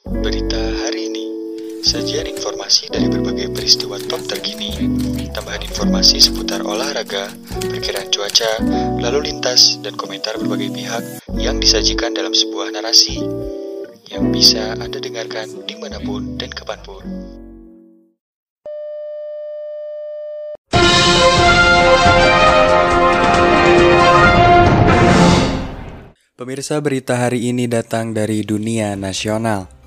Berita hari ini, sajian informasi dari berbagai peristiwa top terkini, tambahan informasi seputar olahraga, perkiraan cuaca, lalu lintas, dan komentar berbagai pihak yang disajikan dalam sebuah narasi yang bisa Anda dengarkan di mana pun dan kapan pun. Pemirsa berita hari ini datang dari dunia nasional.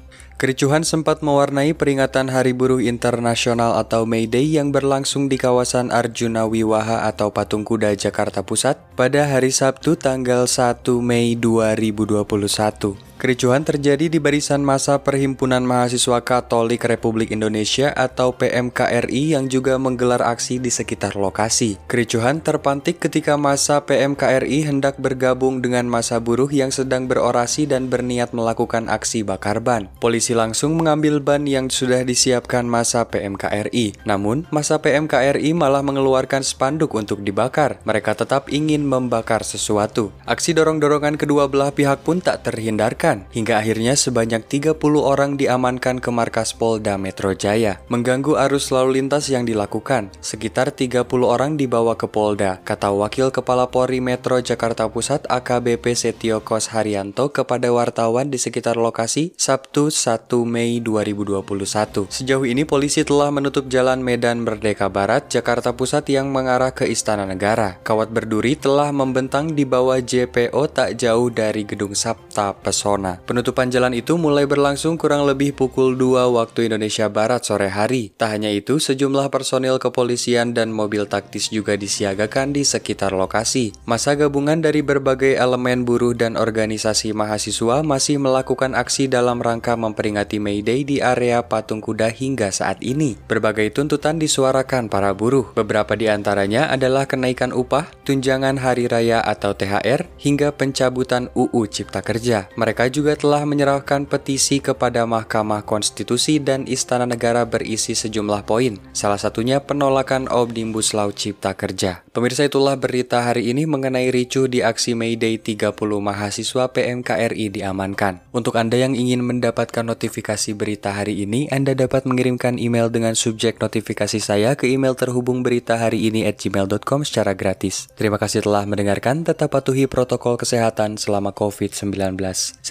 Kericuhan sempat mewarnai peringatan Hari Buruh Internasional atau May Day yang berlangsung di kawasan Arjuna Wiwaha atau Patung Kuda Jakarta Pusat pada hari Sabtu tanggal 1 Mei 2021. Kericuhan terjadi di barisan masa Perhimpunan Mahasiswa Katolik Republik Indonesia atau PMKRI yang juga menggelar aksi di sekitar lokasi. Kericuhan terpantik ketika masa PMKRI hendak bergabung dengan masa buruh yang sedang berorasi dan berniat melakukan aksi bakar ban. Polisi langsung mengambil ban yang sudah disiapkan masa PMKRI. Namun, masa PMKRI malah mengeluarkan spanduk untuk dibakar. Mereka tetap ingin membakar sesuatu. Aksi dorong-dorongan kedua belah pihak pun tak terhindarkan hingga akhirnya sebanyak 30 orang diamankan ke markas Polda Metro Jaya. Mengganggu arus lalu lintas yang dilakukan, sekitar 30 orang dibawa ke Polda, kata Wakil Kepala Polri Metro Jakarta Pusat AKBP Setio Kos Haryanto kepada wartawan di sekitar lokasi Sabtu 1 Mei 2021. Sejauh ini polisi telah menutup jalan Medan Merdeka Barat, Jakarta Pusat yang mengarah ke Istana Negara. Kawat berduri telah membentang di bawah JPO tak jauh dari Gedung Sabta Pesona Corona. Penutupan jalan itu mulai berlangsung kurang lebih pukul 2 waktu Indonesia Barat sore hari. Tak hanya itu, sejumlah personil kepolisian dan mobil taktis juga disiagakan di sekitar lokasi. Masa gabungan dari berbagai elemen buruh dan organisasi mahasiswa masih melakukan aksi dalam rangka memperingati May Day di area Patung Kuda hingga saat ini. Berbagai tuntutan disuarakan para buruh. Beberapa di antaranya adalah kenaikan upah, tunjangan hari raya atau THR, hingga pencabutan UU Cipta Kerja. Mereka juga telah menyerahkan petisi kepada Mahkamah Konstitusi dan Istana Negara berisi sejumlah poin, salah satunya penolakan Omnibus Law Cipta Kerja. Pemirsa itulah berita hari ini mengenai ricuh di aksi May Day 30 mahasiswa PMKRI diamankan. Untuk Anda yang ingin mendapatkan notifikasi berita hari ini, Anda dapat mengirimkan email dengan subjek notifikasi saya ke email terhubung berita hari ini at gmail.com secara gratis. Terima kasih telah mendengarkan, tetap patuhi protokol kesehatan selama COVID-19.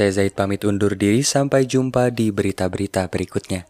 Saya Zaid pamit undur diri sampai jumpa di berita-berita berikutnya.